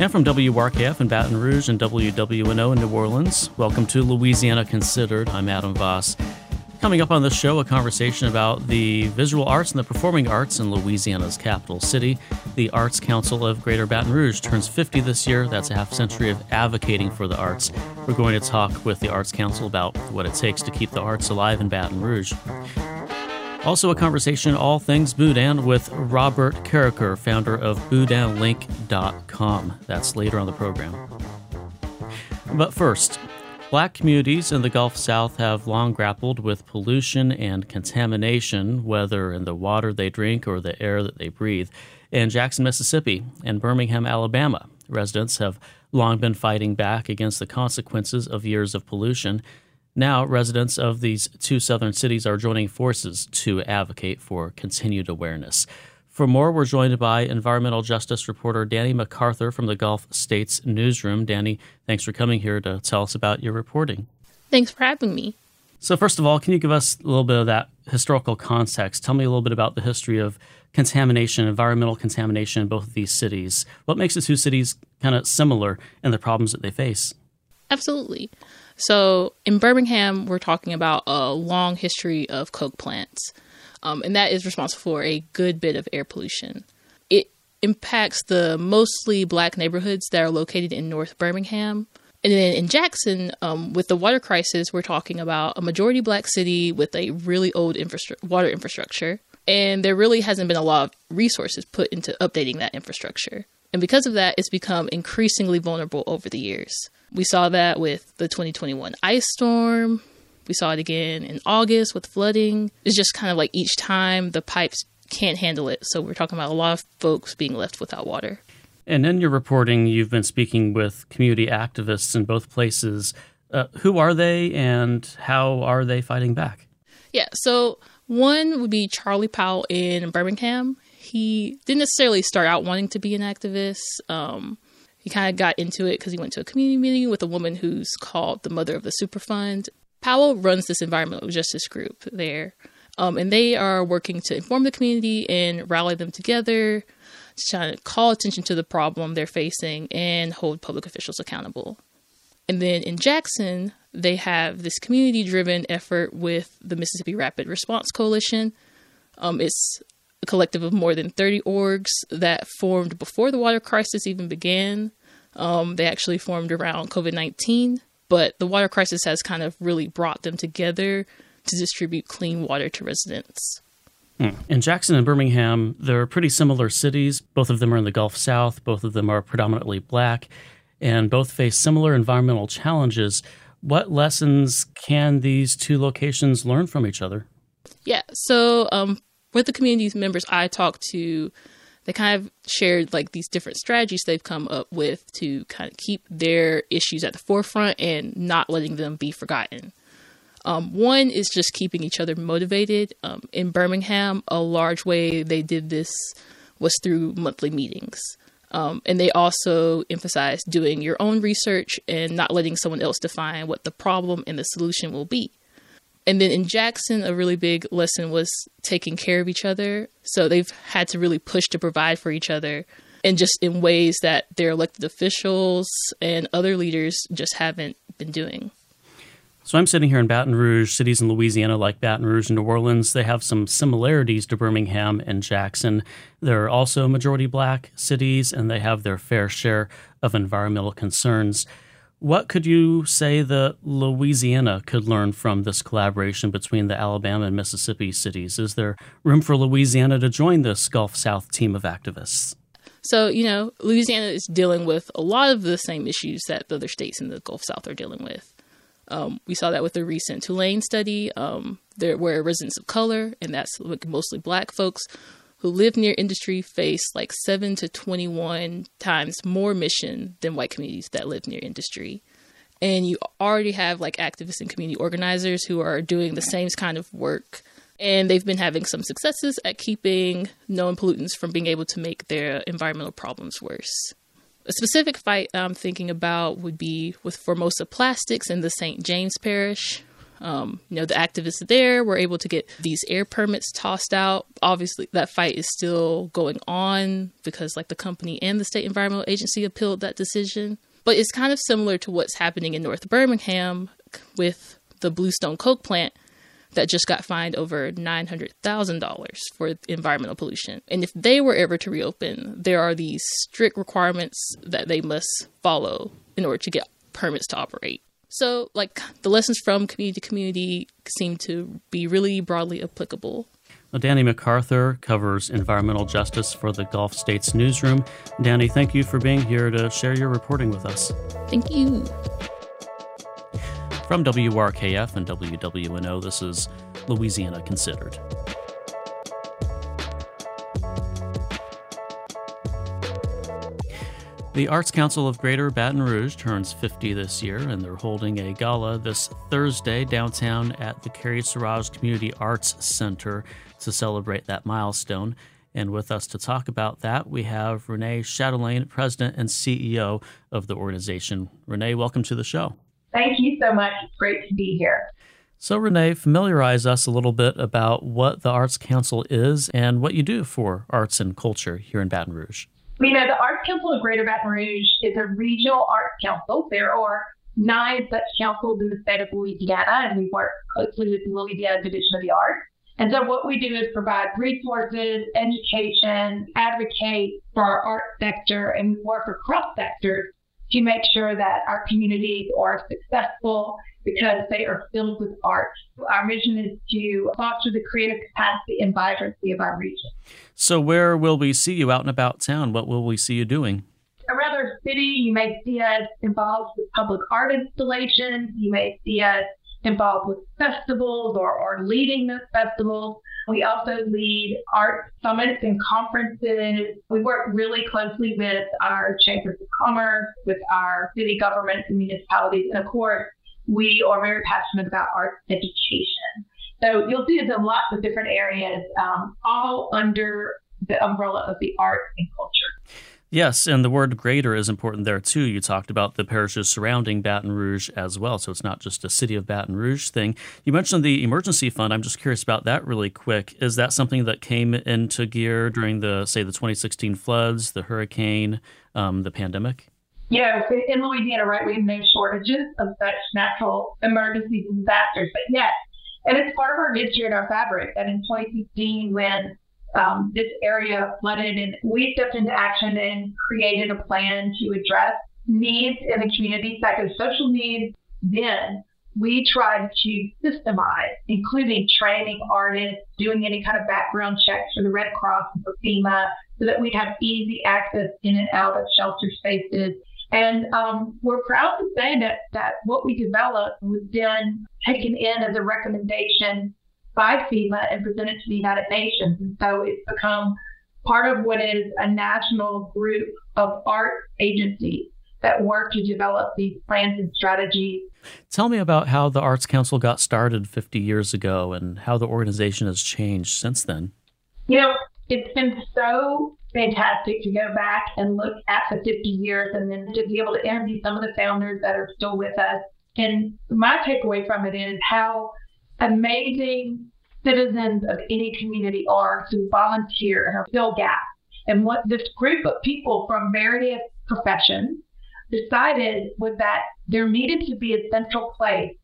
And from WRKF in Baton Rouge and WWNO in New Orleans, welcome to Louisiana Considered. I'm Adam Voss. Coming up on the show, a conversation about the visual arts and the performing arts in Louisiana's capital city. The Arts Council of Greater Baton Rouge turns 50 this year. That's a half century of advocating for the arts. We're going to talk with the Arts Council about what it takes to keep the arts alive in Baton Rouge. Also, a conversation all things Boudin with Robert Carriker, founder of BoudinLink.com. That's later on the program. But first, black communities in the Gulf South have long grappled with pollution and contamination, whether in the water they drink or the air that they breathe. In Jackson, Mississippi, and Birmingham, Alabama, residents have long been fighting back against the consequences of years of pollution. Now, residents of these two southern cities are joining forces to advocate for continued awareness. For more, we're joined by environmental justice reporter Danny MacArthur from the Gulf States Newsroom. Danny, thanks for coming here to tell us about your reporting. Thanks for having me. So, first of all, can you give us a little bit of that historical context? Tell me a little bit about the history of contamination, environmental contamination in both of these cities. What makes the two cities kind of similar in the problems that they face? Absolutely. So in Birmingham, we're talking about a long history of coke plants, um, and that is responsible for a good bit of air pollution. It impacts the mostly black neighborhoods that are located in North Birmingham. And then in Jackson, um, with the water crisis, we're talking about a majority black city with a really old infrastru- water infrastructure. And there really hasn't been a lot of resources put into updating that infrastructure. And because of that, it's become increasingly vulnerable over the years. We saw that with the 2021 ice storm. We saw it again in August with flooding. It's just kind of like each time the pipes can't handle it. So we're talking about a lot of folks being left without water. And in your reporting, you've been speaking with community activists in both places. Uh, who are they and how are they fighting back? Yeah, so one would be Charlie Powell in Birmingham. He didn't necessarily start out wanting to be an activist. Um, he kind of got into it because he went to a community meeting with a woman who's called the mother of the Superfund. Powell runs this environmental justice group there, um, and they are working to inform the community and rally them together, to try to call attention to the problem they're facing and hold public officials accountable. And then in Jackson, they have this community driven effort with the Mississippi Rapid Response Coalition. Um, it's a collective of more than 30 orgs that formed before the water crisis even began. Um, they actually formed around COVID 19, but the water crisis has kind of really brought them together to distribute clean water to residents. Hmm. In Jackson and Birmingham, they're pretty similar cities. Both of them are in the Gulf South, both of them are predominantly black, and both face similar environmental challenges. What lessons can these two locations learn from each other? Yeah, so um, with the community members I talked to, they kind of shared like these different strategies they've come up with to kind of keep their issues at the forefront and not letting them be forgotten. Um, one is just keeping each other motivated. Um, in Birmingham, a large way they did this was through monthly meetings. Um, and they also emphasized doing your own research and not letting someone else define what the problem and the solution will be. And then in Jackson, a really big lesson was taking care of each other. So they've had to really push to provide for each other and just in ways that their elected officials and other leaders just haven't been doing. So I'm sitting here in Baton Rouge. Cities in Louisiana like Baton Rouge and New Orleans, they have some similarities to Birmingham and Jackson. They're also majority black cities and they have their fair share of environmental concerns. What could you say that Louisiana could learn from this collaboration between the Alabama and Mississippi cities? Is there room for Louisiana to join this Gulf South team of activists? So, you know, Louisiana is dealing with a lot of the same issues that the other states in the Gulf South are dealing with. Um, we saw that with the recent Tulane study, um, there were residents of color, and that's mostly black folks, who live near industry face like 7 to 21 times more emission than white communities that live near industry. And you already have like activists and community organizers who are doing the same kind of work. And they've been having some successes at keeping known pollutants from being able to make their environmental problems worse. A specific fight I'm thinking about would be with Formosa Plastics in the St. James Parish. Um, you know, the activists there were able to get these air permits tossed out. Obviously, that fight is still going on because, like, the company and the state environmental agency appealed that decision. But it's kind of similar to what's happening in North Birmingham with the Bluestone Coke plant that just got fined over $900,000 for environmental pollution. And if they were ever to reopen, there are these strict requirements that they must follow in order to get permits to operate. So, like, the lessons from community to community seem to be really broadly applicable. Well, Danny MacArthur covers environmental justice for the Gulf States Newsroom. Danny, thank you for being here to share your reporting with us. Thank you. From WRKF and WWNO, this is Louisiana Considered. The Arts Council of Greater Baton Rouge turns 50 this year, and they're holding a gala this Thursday downtown at the Carey Saurage Community Arts Center to celebrate that milestone. And with us to talk about that, we have Renee Chatelain, President and CEO of the organization. Renee, welcome to the show. Thank you so much. It's great to be here. So, Renee, familiarize us a little bit about what the Arts Council is and what you do for arts and culture here in Baton Rouge. You know, the Arts Council of Greater Baton Rouge is a regional arts council. There are nine such councils in the state of Louisiana, and we work closely with the Louisiana Division of the Arts. And so, what we do is provide resources, education, advocate for our art sector, and we work across sectors to make sure that our communities are successful because they are filled with art. Our mission is to foster the creative capacity and vibrancy of our region. So, where will we see you out and about town? What will we see you doing? Around our city, you may see us involved with public art installations. You may see us involved with festivals or, or leading those festivals. We also lead art summits and conferences. We work really closely with our chambers of commerce, with our city governments and municipalities. And of course, we are very passionate about art education. So you'll see it's in lots of different areas, um, all under the umbrella of the art and culture. Yes, and the word greater is important there too. You talked about the parishes surrounding Baton Rouge as well, so it's not just a city of Baton Rouge thing. You mentioned the emergency fund. I'm just curious about that really quick. Is that something that came into gear during the, say, the 2016 floods, the hurricane, um, the pandemic? Yeah, in Louisiana, right, we have no shortages of such natural emergency disasters, but yes, and it's part of our history and our fabric that in 2016, when um, this area flooded, and we stepped into action and created a plan to address needs in the community, psychosocial needs. Then we tried to systemize, including training artists, doing any kind of background checks for the Red Cross and for FEMA, so that we'd have easy access in and out of shelter spaces. And um, we're proud to say that, that what we developed was then taken in as a recommendation by FEMA and presented to the United Nations. And so it's become part of what is a national group of art agencies that work to develop these plans and strategies. Tell me about how the Arts Council got started 50 years ago and how the organization has changed since then. You know, it's been so fantastic to go back and look at the 50 years and then to be able to interview some of the founders that are still with us. And my takeaway from it is how amazing citizens of any community are who volunteer and fill gaps. And what this group of people from various professions decided was that there needed to be a central place,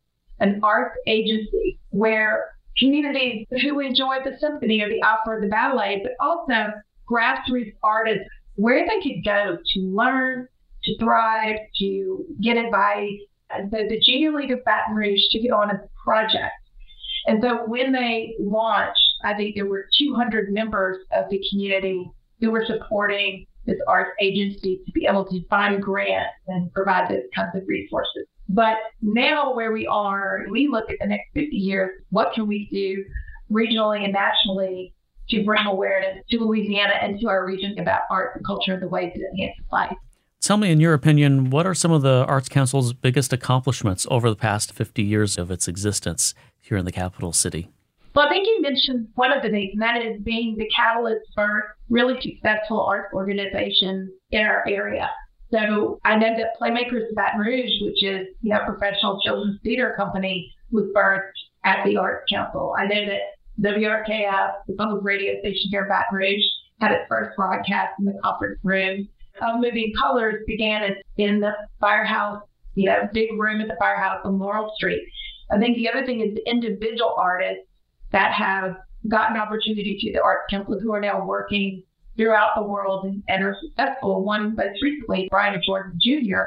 an arts agency, where communities who enjoyed the symphony or the opera or the ballet, but also grassroots artists, where they could go to learn, to thrive, to get advice. Uh, so the Junior League of Baton Rouge took it on as a project and so when they launched, I think there were 200 members of the community who were supporting this arts agency to be able to find grants and provide those kinds of resources. But now where we are, we look at the next 50 years, what can we do regionally and nationally to bring awareness to Louisiana and to our region about art and culture and the ways that enhance life. Tell me, in your opinion, what are some of the Arts Council's biggest accomplishments over the past 50 years of its existence here in the capital city? Well, I think you mentioned one of the things, and that is being the catalyst for really successful arts organizations in our area. So I know that Playmakers of Baton Rouge, which is you know professional children's theater company, was birthed at the Arts Council. I know that WRKF, the public radio station here in Baton Rouge, had its first broadcast in the conference room. Uh, Moving Colors began in the firehouse, you know, big room at the firehouse on Laurel Street. I think the other thing is individual artists that have gotten opportunity to the Arts Council who are now working throughout the world and, are successful. One most recently, Brian Jordan Jr.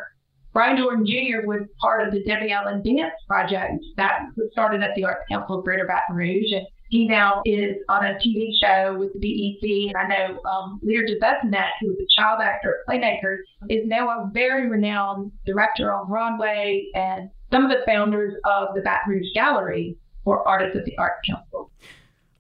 Brian Jordan Jr. was part of the Debbie Allen Dance Project that was started at the Arts Council of Greater Baton Rouge. And he now is on a TV show with the BET. And I know um, Lear deBessonet, who was a child actor at Playmakers, is now a very renowned director on Broadway and some of the founders of the Baton Rouge Gallery for Artists at the Arts Council.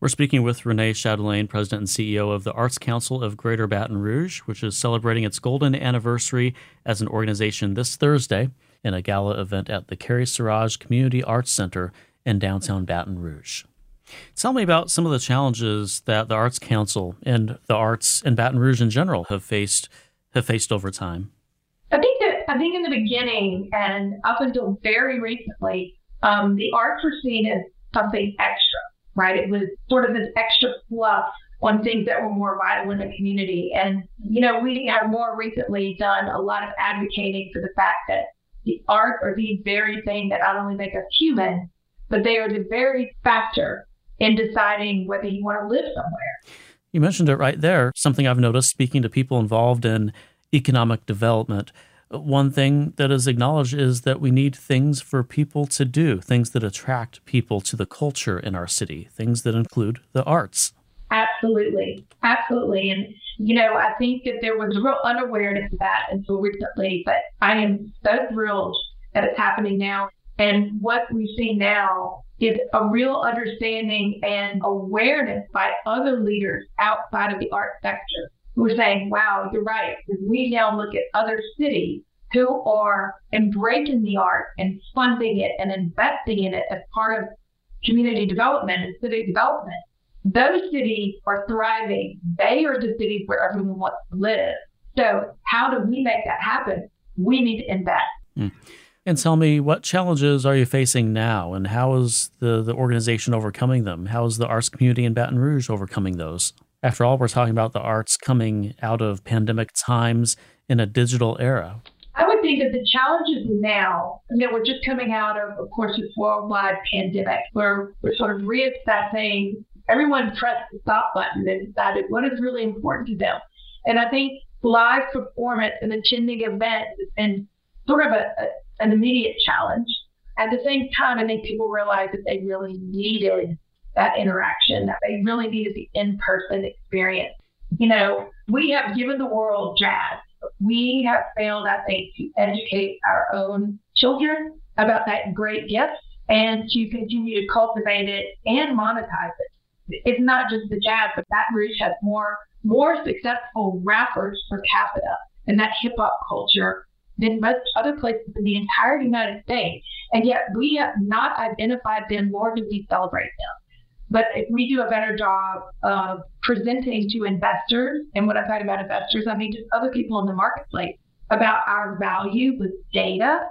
We're speaking with Renee Chatelain, President and CEO of the Arts Council of Greater Baton Rouge, which is celebrating its golden anniversary as an organization this Thursday in a gala event at the Carey Saurage Community Arts Center in downtown Baton Rouge. Tell me about some of the challenges that the Arts Council and the arts in Baton Rouge in general have faced have faced over time. I think that I think in the beginning and up until very recently, um, the arts were seen as something extra right? It was sort of this extra fluff on things that were more vital in the community. And, you know, we have more recently done a lot of advocating for the fact that the arts are the very thing that not only make us human, but they are the very factor in deciding whether you want to live somewhere. You mentioned it right there. Something I've noticed speaking to people involved in economic development one thing that is acknowledged is that we need things for people to do, things that attract people to the culture in our city, things that include the arts. Absolutely. Absolutely. And, you know, I think that there was a real unawareness of that until recently, but I am so thrilled that it's happening now. And what we see now is a real understanding and awareness by other leaders outside of the art sector who are saying, wow, you're right. We now look at other cities who are embracing the art and funding it and investing in it as part of community development and city development. Those cities are thriving. They are the cities where everyone wants to live. So, how do we make that happen? We need to invest. Mm. And tell me, what challenges are you facing now, and how is the, the organization overcoming them? How is the arts community in Baton Rouge overcoming those? After all, we're talking about the arts coming out of pandemic times in a digital era. I would think that the challenges now, you know, we're just coming out of, of course, this worldwide pandemic where we're sort of reassessing. Everyone pressed the stop button and decided what is really important to them. And I think live performance and attending events has been sort of a, a, an immediate challenge. At the same time, I think people realize that they really needed that interaction, that they really needed the in person experience. You know, we have given the world jazz. We have failed, I think, to educate our own children about that great gift and to continue to cultivate it and monetize it. It's not just the jazz, but Baton Rouge has more more successful rappers per capita in that hip hop culture than most other places in the entire United States. And yet we have not identified them, nor do we celebrate them. But if we do a better job of presenting to investors, and when I'm talking about investors, I mean just other people in the marketplace about our value with data,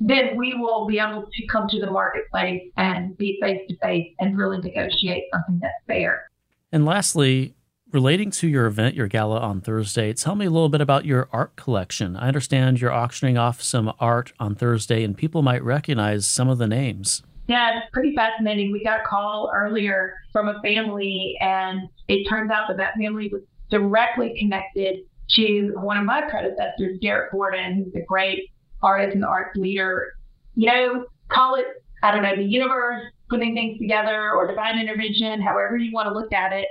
then we will be able to come to the marketplace and be face to face and really negotiate something that's fair. And lastly, relating to your event, your gala on Thursday, tell me a little bit about your art collection. I understand you're auctioning off some art on Thursday, and people might recognize some of the names. Yeah, it's pretty fascinating. We got a call earlier from a family, and it turns out that that family was directly connected to one of my predecessors, Derek Gordon, who's a great artist and arts leader. You know, call it, I don't know, the universe putting things together or divine intervention, however you want to look at it.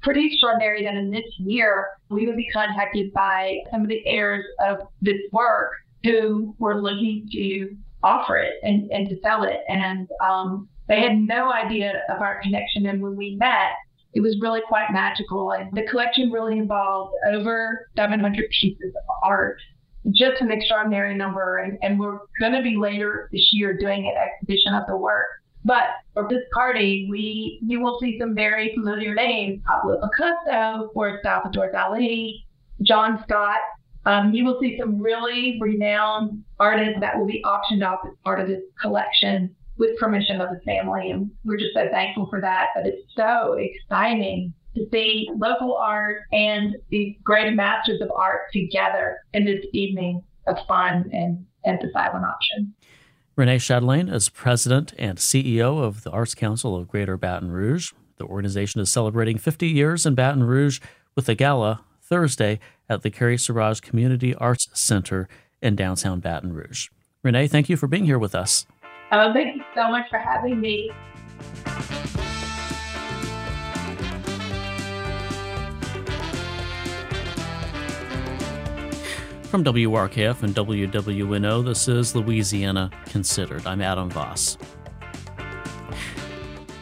Pretty extraordinary that in this year, we would be contacted by some of the heirs of this work who were looking to offer it and, and to sell it. And um, they had no idea of our connection. And when we met, it was really quite magical. And the collection really involved over 700 pieces of art, just an extraordinary number. And, and we're going to be later this year doing an exhibition of the work. But for this party, we you will see some very familiar names: Pablo Picasso, or Salvador Dali, John Scott, Um, you will see some really renowned artists that will be auctioned off as part of this collection with permission of the family. And we're just so thankful for that. But it's so exciting to see local art and these great masters of art together in this evening of fun and, and the silent auction. Renee Chatelain is president and CEO of the Arts Council of Greater Baton Rouge. The organization is celebrating 50 years in Baton Rouge with a gala Thursday at the Carey Saurage Community Arts Center in downtown Baton Rouge. Renee, thank you for being here with us. Oh, thank you so much for having me. From WRKF and WWNO, this is Louisiana Considered. I'm Adam Voss.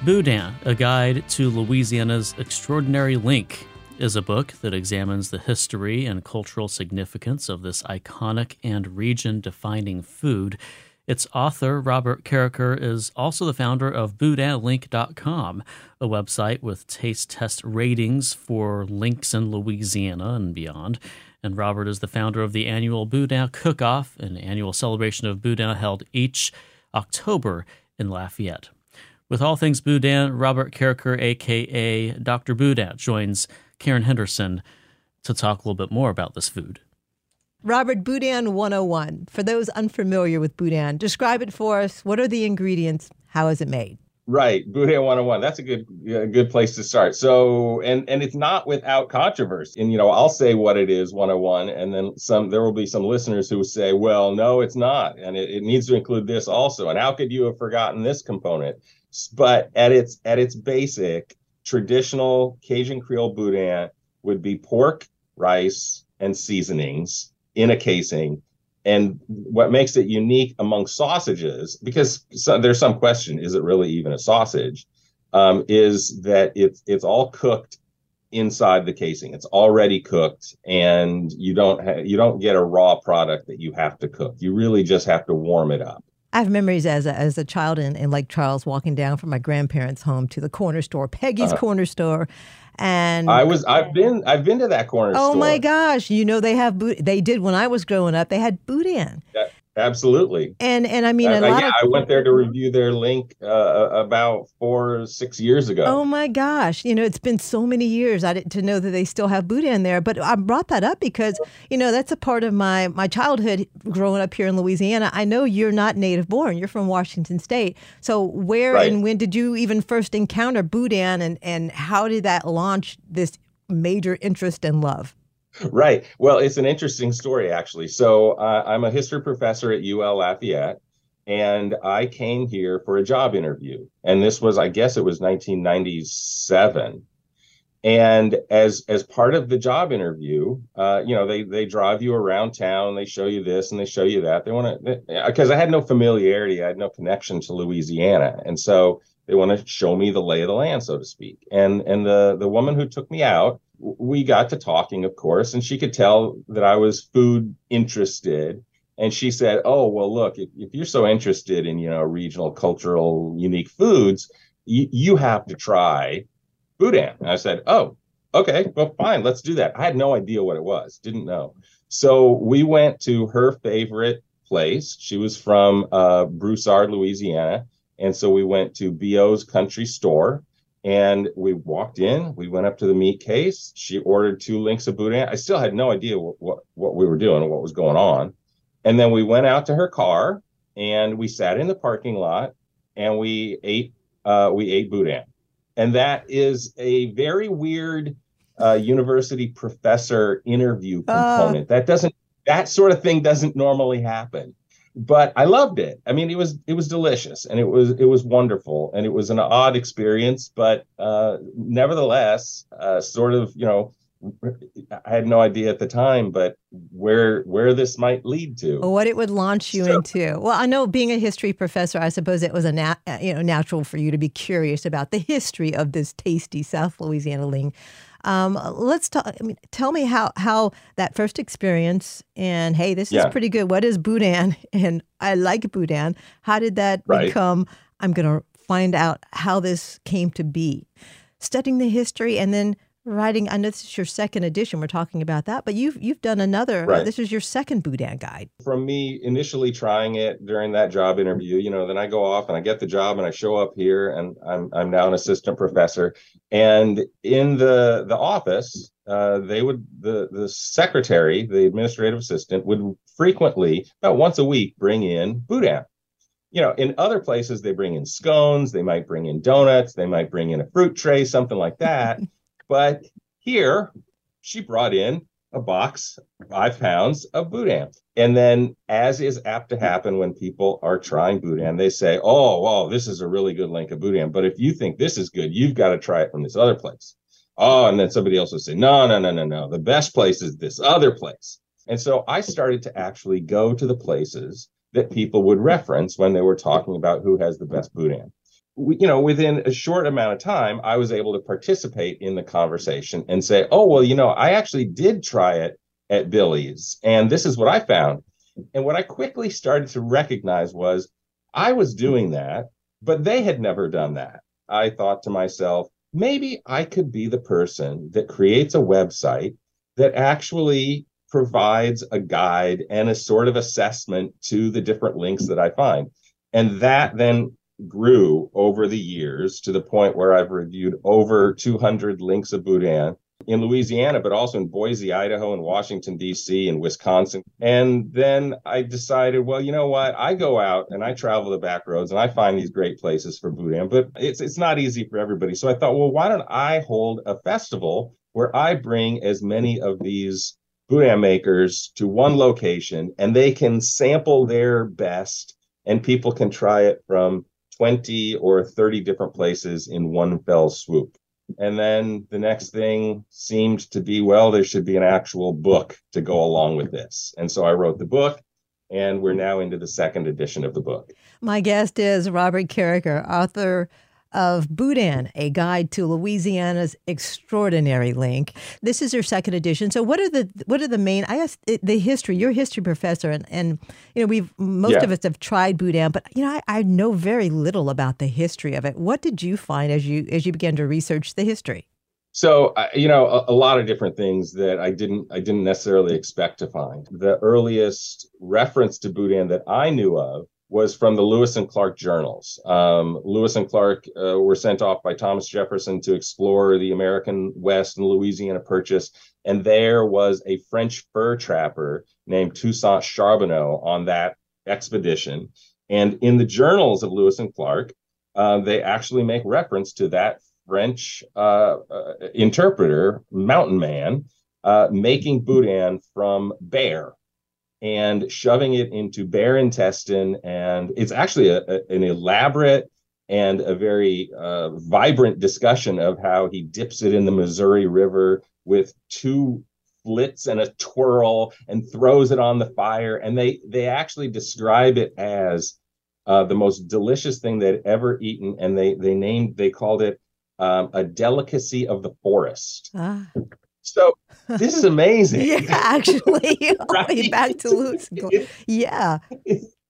Boudin, a guide to Louisiana's extraordinary link, is a book that examines the history and cultural significance of this iconic and region defining food. Its author, Robert Carriker, is also the founder of BoudinLink.com, a website with taste test ratings for links in Louisiana and beyond and Robert is the founder of the annual Boudin Cook Off, an annual celebration of Boudin held each October in Lafayette. With all things Boudin, Robert Carriker, aka Dr. Boudin, joins Karen Henderson to talk a little bit more about this food. Robert, Boudin 101. For those unfamiliar with Boudin, describe it for us. What are the ingredients? How is it made? Right, Boudin 101. That's a good a good place to start. So, and and it's not without controversy. And you know, I'll say what it is 101 and then some there will be some listeners who say, "Well, no, it's not." And it, it needs to include this also. And how could you have forgotten this component? But at its at its basic, traditional Cajun Creole Boudin would be pork, rice, and seasonings in a casing and what makes it unique among sausages, because so, there's some question, is it really even a sausage? Um, is that it's it's all cooked inside the casing. It's already cooked, and you don't ha- you don't get a raw product that you have to cook. You really just have to warm it up. I have memories as a, as a child in, in Lake Charles walking down from my grandparents' home to the corner store, Peggy's uh, corner store, and I was I've been I've been to that corner store. oh store. my gosh, you know they have they did when I was growing up. They had boudin. That, Absolutely. And and I mean, a uh, lot yeah, of I went there to review their link uh, about four six years ago. Oh my gosh! You know, it's been so many years I didn't to know that they still have boudin there. But I brought that up because you know that's a part of my my childhood growing up here in Louisiana. I know you're not native born; you're from Washington State. So where right. and when did you even first encounter boudin, and and how did that launch this major interest and love? Right. Well, it's an interesting story, actually. So uh, I'm a history professor at UL Lafayette, and I came here for a job interview. And this was, I guess, it was 1997. And as as part of the job interview, uh, you know, they they drive you around town, they show you this and they show you that. They want to because I had no familiarity, I had no connection to Louisiana, and so they want to show me the lay of the land, so to speak. And and the the woman who took me out we got to talking, of course, and she could tell that I was food interested. And she said, "Oh, well, look, if, if you're so interested in you know regional, cultural, unique foods, y- you have to try boudin." And I said, "Oh, okay, well, fine, let's do that." I had no idea what it was, didn't know. So we went to her favorite place. She was from uh, Broussard, Louisiana, and so we went to Bio's Country Store and we walked in, we went up to the meat case. She ordered two links of boudin. I still had no idea what, what, what we were doing or what was going on. And then we went out to her car and we sat in the parking lot and we ate uh, we ate boudin. And that is a very weird uh, university professor interview uh. component. Uh. That doesn't that sort of thing doesn't normally happen but I loved it. I mean, it was it was delicious and it was it was wonderful and it was an odd experience, but uh, nevertheless, uh, sort of you know, I had no idea at the time, but where where this might lead to, what it would launch you so, into. Well, I know being a history professor, I suppose it was a nat- uh, you know natural for you to be curious about the history of this tasty South Louisiana ling. Um, let's talk. I mean, tell me how how that first experience and hey, this yeah. is pretty good. What is boudin? And I like boudin. How did that right. become? I'm going to find out how this came to be. Studying the history and then writing. I know this is your second edition. We're talking about that, but you've you've done another. Right. This is your second Boudin guide. From me initially trying it during that job interview, you know, then I go off and I get the job and I show up here and I'm I'm now an assistant professor. And in the the office, uh, they would the the secretary, the administrative assistant, would frequently about once a week bring in Boudin you know, in other places, they bring in scones, they might bring in donuts, they might bring in a fruit tray, something like that. but here, she brought in a box, five pounds of Boudin. And then, as is apt to happen when people are trying Boudin, they say, oh, well, this is a really good link of Boudin. But if you think this is good, you've got to try it from this other place. Oh, and then somebody else will say, no, no, no, no, no. The best place is this other place. And so I started to actually go to the places that people would reference when they were talking about who has the best boudin. We, you know, within a short amount of time, I was able to participate in the conversation and say, "Oh, well, you know, I actually did try it at Billy's, and this is what I found." And what I quickly started to recognize was I was doing that, but they had never done that. I thought to myself, maybe I could be the person that creates a website that actually provides a guide and a sort of assessment to the different links that I find. And that then grew over the years to the point where I've reviewed over 200 links of Boudin in Louisiana, but also in Boise, Idaho, and Washington, D.C., and Wisconsin. And then I decided, well, you know what? I go out and I travel the back roads and I find these great places for Boudin, but it's, it's not easy for everybody. So I thought, well, why don't I hold a festival where I bring as many of these boudin makers to one location and they can sample their best and people can try it from 20 or 30 different places in one fell swoop. And then the next thing seemed to be, well, there should be an actual book to go along with this. And so I wrote the book, and we're now into the second edition of the book. My guest is Robert Carriker, author of Boudin, a guide to Louisiana's extraordinary link. This is your second edition. So what are the what are the main I asked eh, the history, you're a history professor and, and you know, we've most yeah. of us have tried Boudin, but you know, I, I know very little about the history of it. What did you find as you as you began to research the history? So uh, you know a, a, lot of different things that I didn't I didn't necessarily expect to find. The earliest reference to Boudin that I knew of was from the Lewis and Clark journals. Um, Lewis and Clark uh, were sent off by Thomas Jefferson to explore the American West and Louisiana Purchase, and there was a French fur trapper named Toussaint Charbonneau on that expedition. And in the journals of Lewis and Clark, uh, they actually make reference to that French uh, uh interpreter, Mountain Man, uh, making boudin from bear and shoving it into bear intestine. And it's actually a, a, an elaborate and a very uh, vibrant discussion of how he dips it in the Missouri River with two flits and a twirl and throws it on the fire. And they they actually describe it as uh, the most delicious thing they'd ever eaten, and they they named they called it um, a delicacy of the forest. Ah. So this is amazing. yeah, actually, right? back to Lewis. Yeah.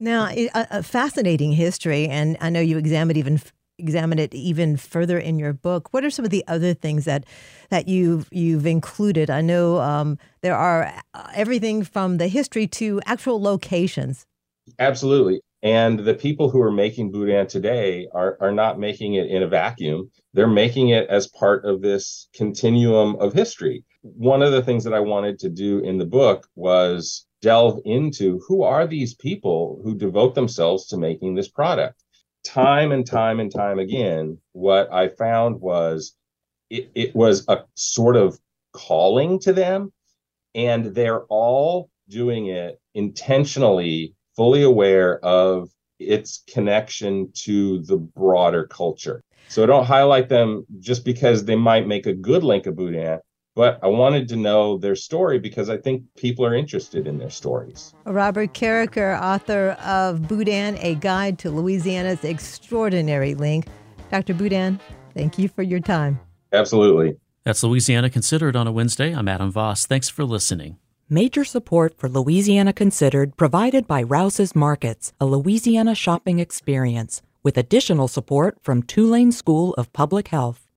Now, a, a, fascinating history, and I know you examined even examine it even further in your book. What are some of the other things that that you've you've included? I know um, there are uh, everything from the history to actual locations. Absolutely. And the people who are making Boudin today are, are not making it in a vacuum. They're making it as part of this continuum of history. One of the things that I wanted to do in the book was delve into who are these people who devote themselves to making this product. Time and time and time again, what I found was it, it was a sort of calling to them, and they're all doing it intentionally fully aware of its connection to the broader culture. So I don't highlight them just because they might make a good link of Boudin, but I wanted to know their story because I think people are interested in their stories. Robert Carriker, author of Boudin, A Guide to Louisiana's Extraordinary Link. Dr. Boudin, thank you for your time. Absolutely. That's Louisiana Considered on a Wednesday. I'm Adam Voss. Thanks for listening. Major support for Louisiana Considered provided by Rouse's Markets, a Louisiana shopping experience, with additional support from Tulane School of Public Health.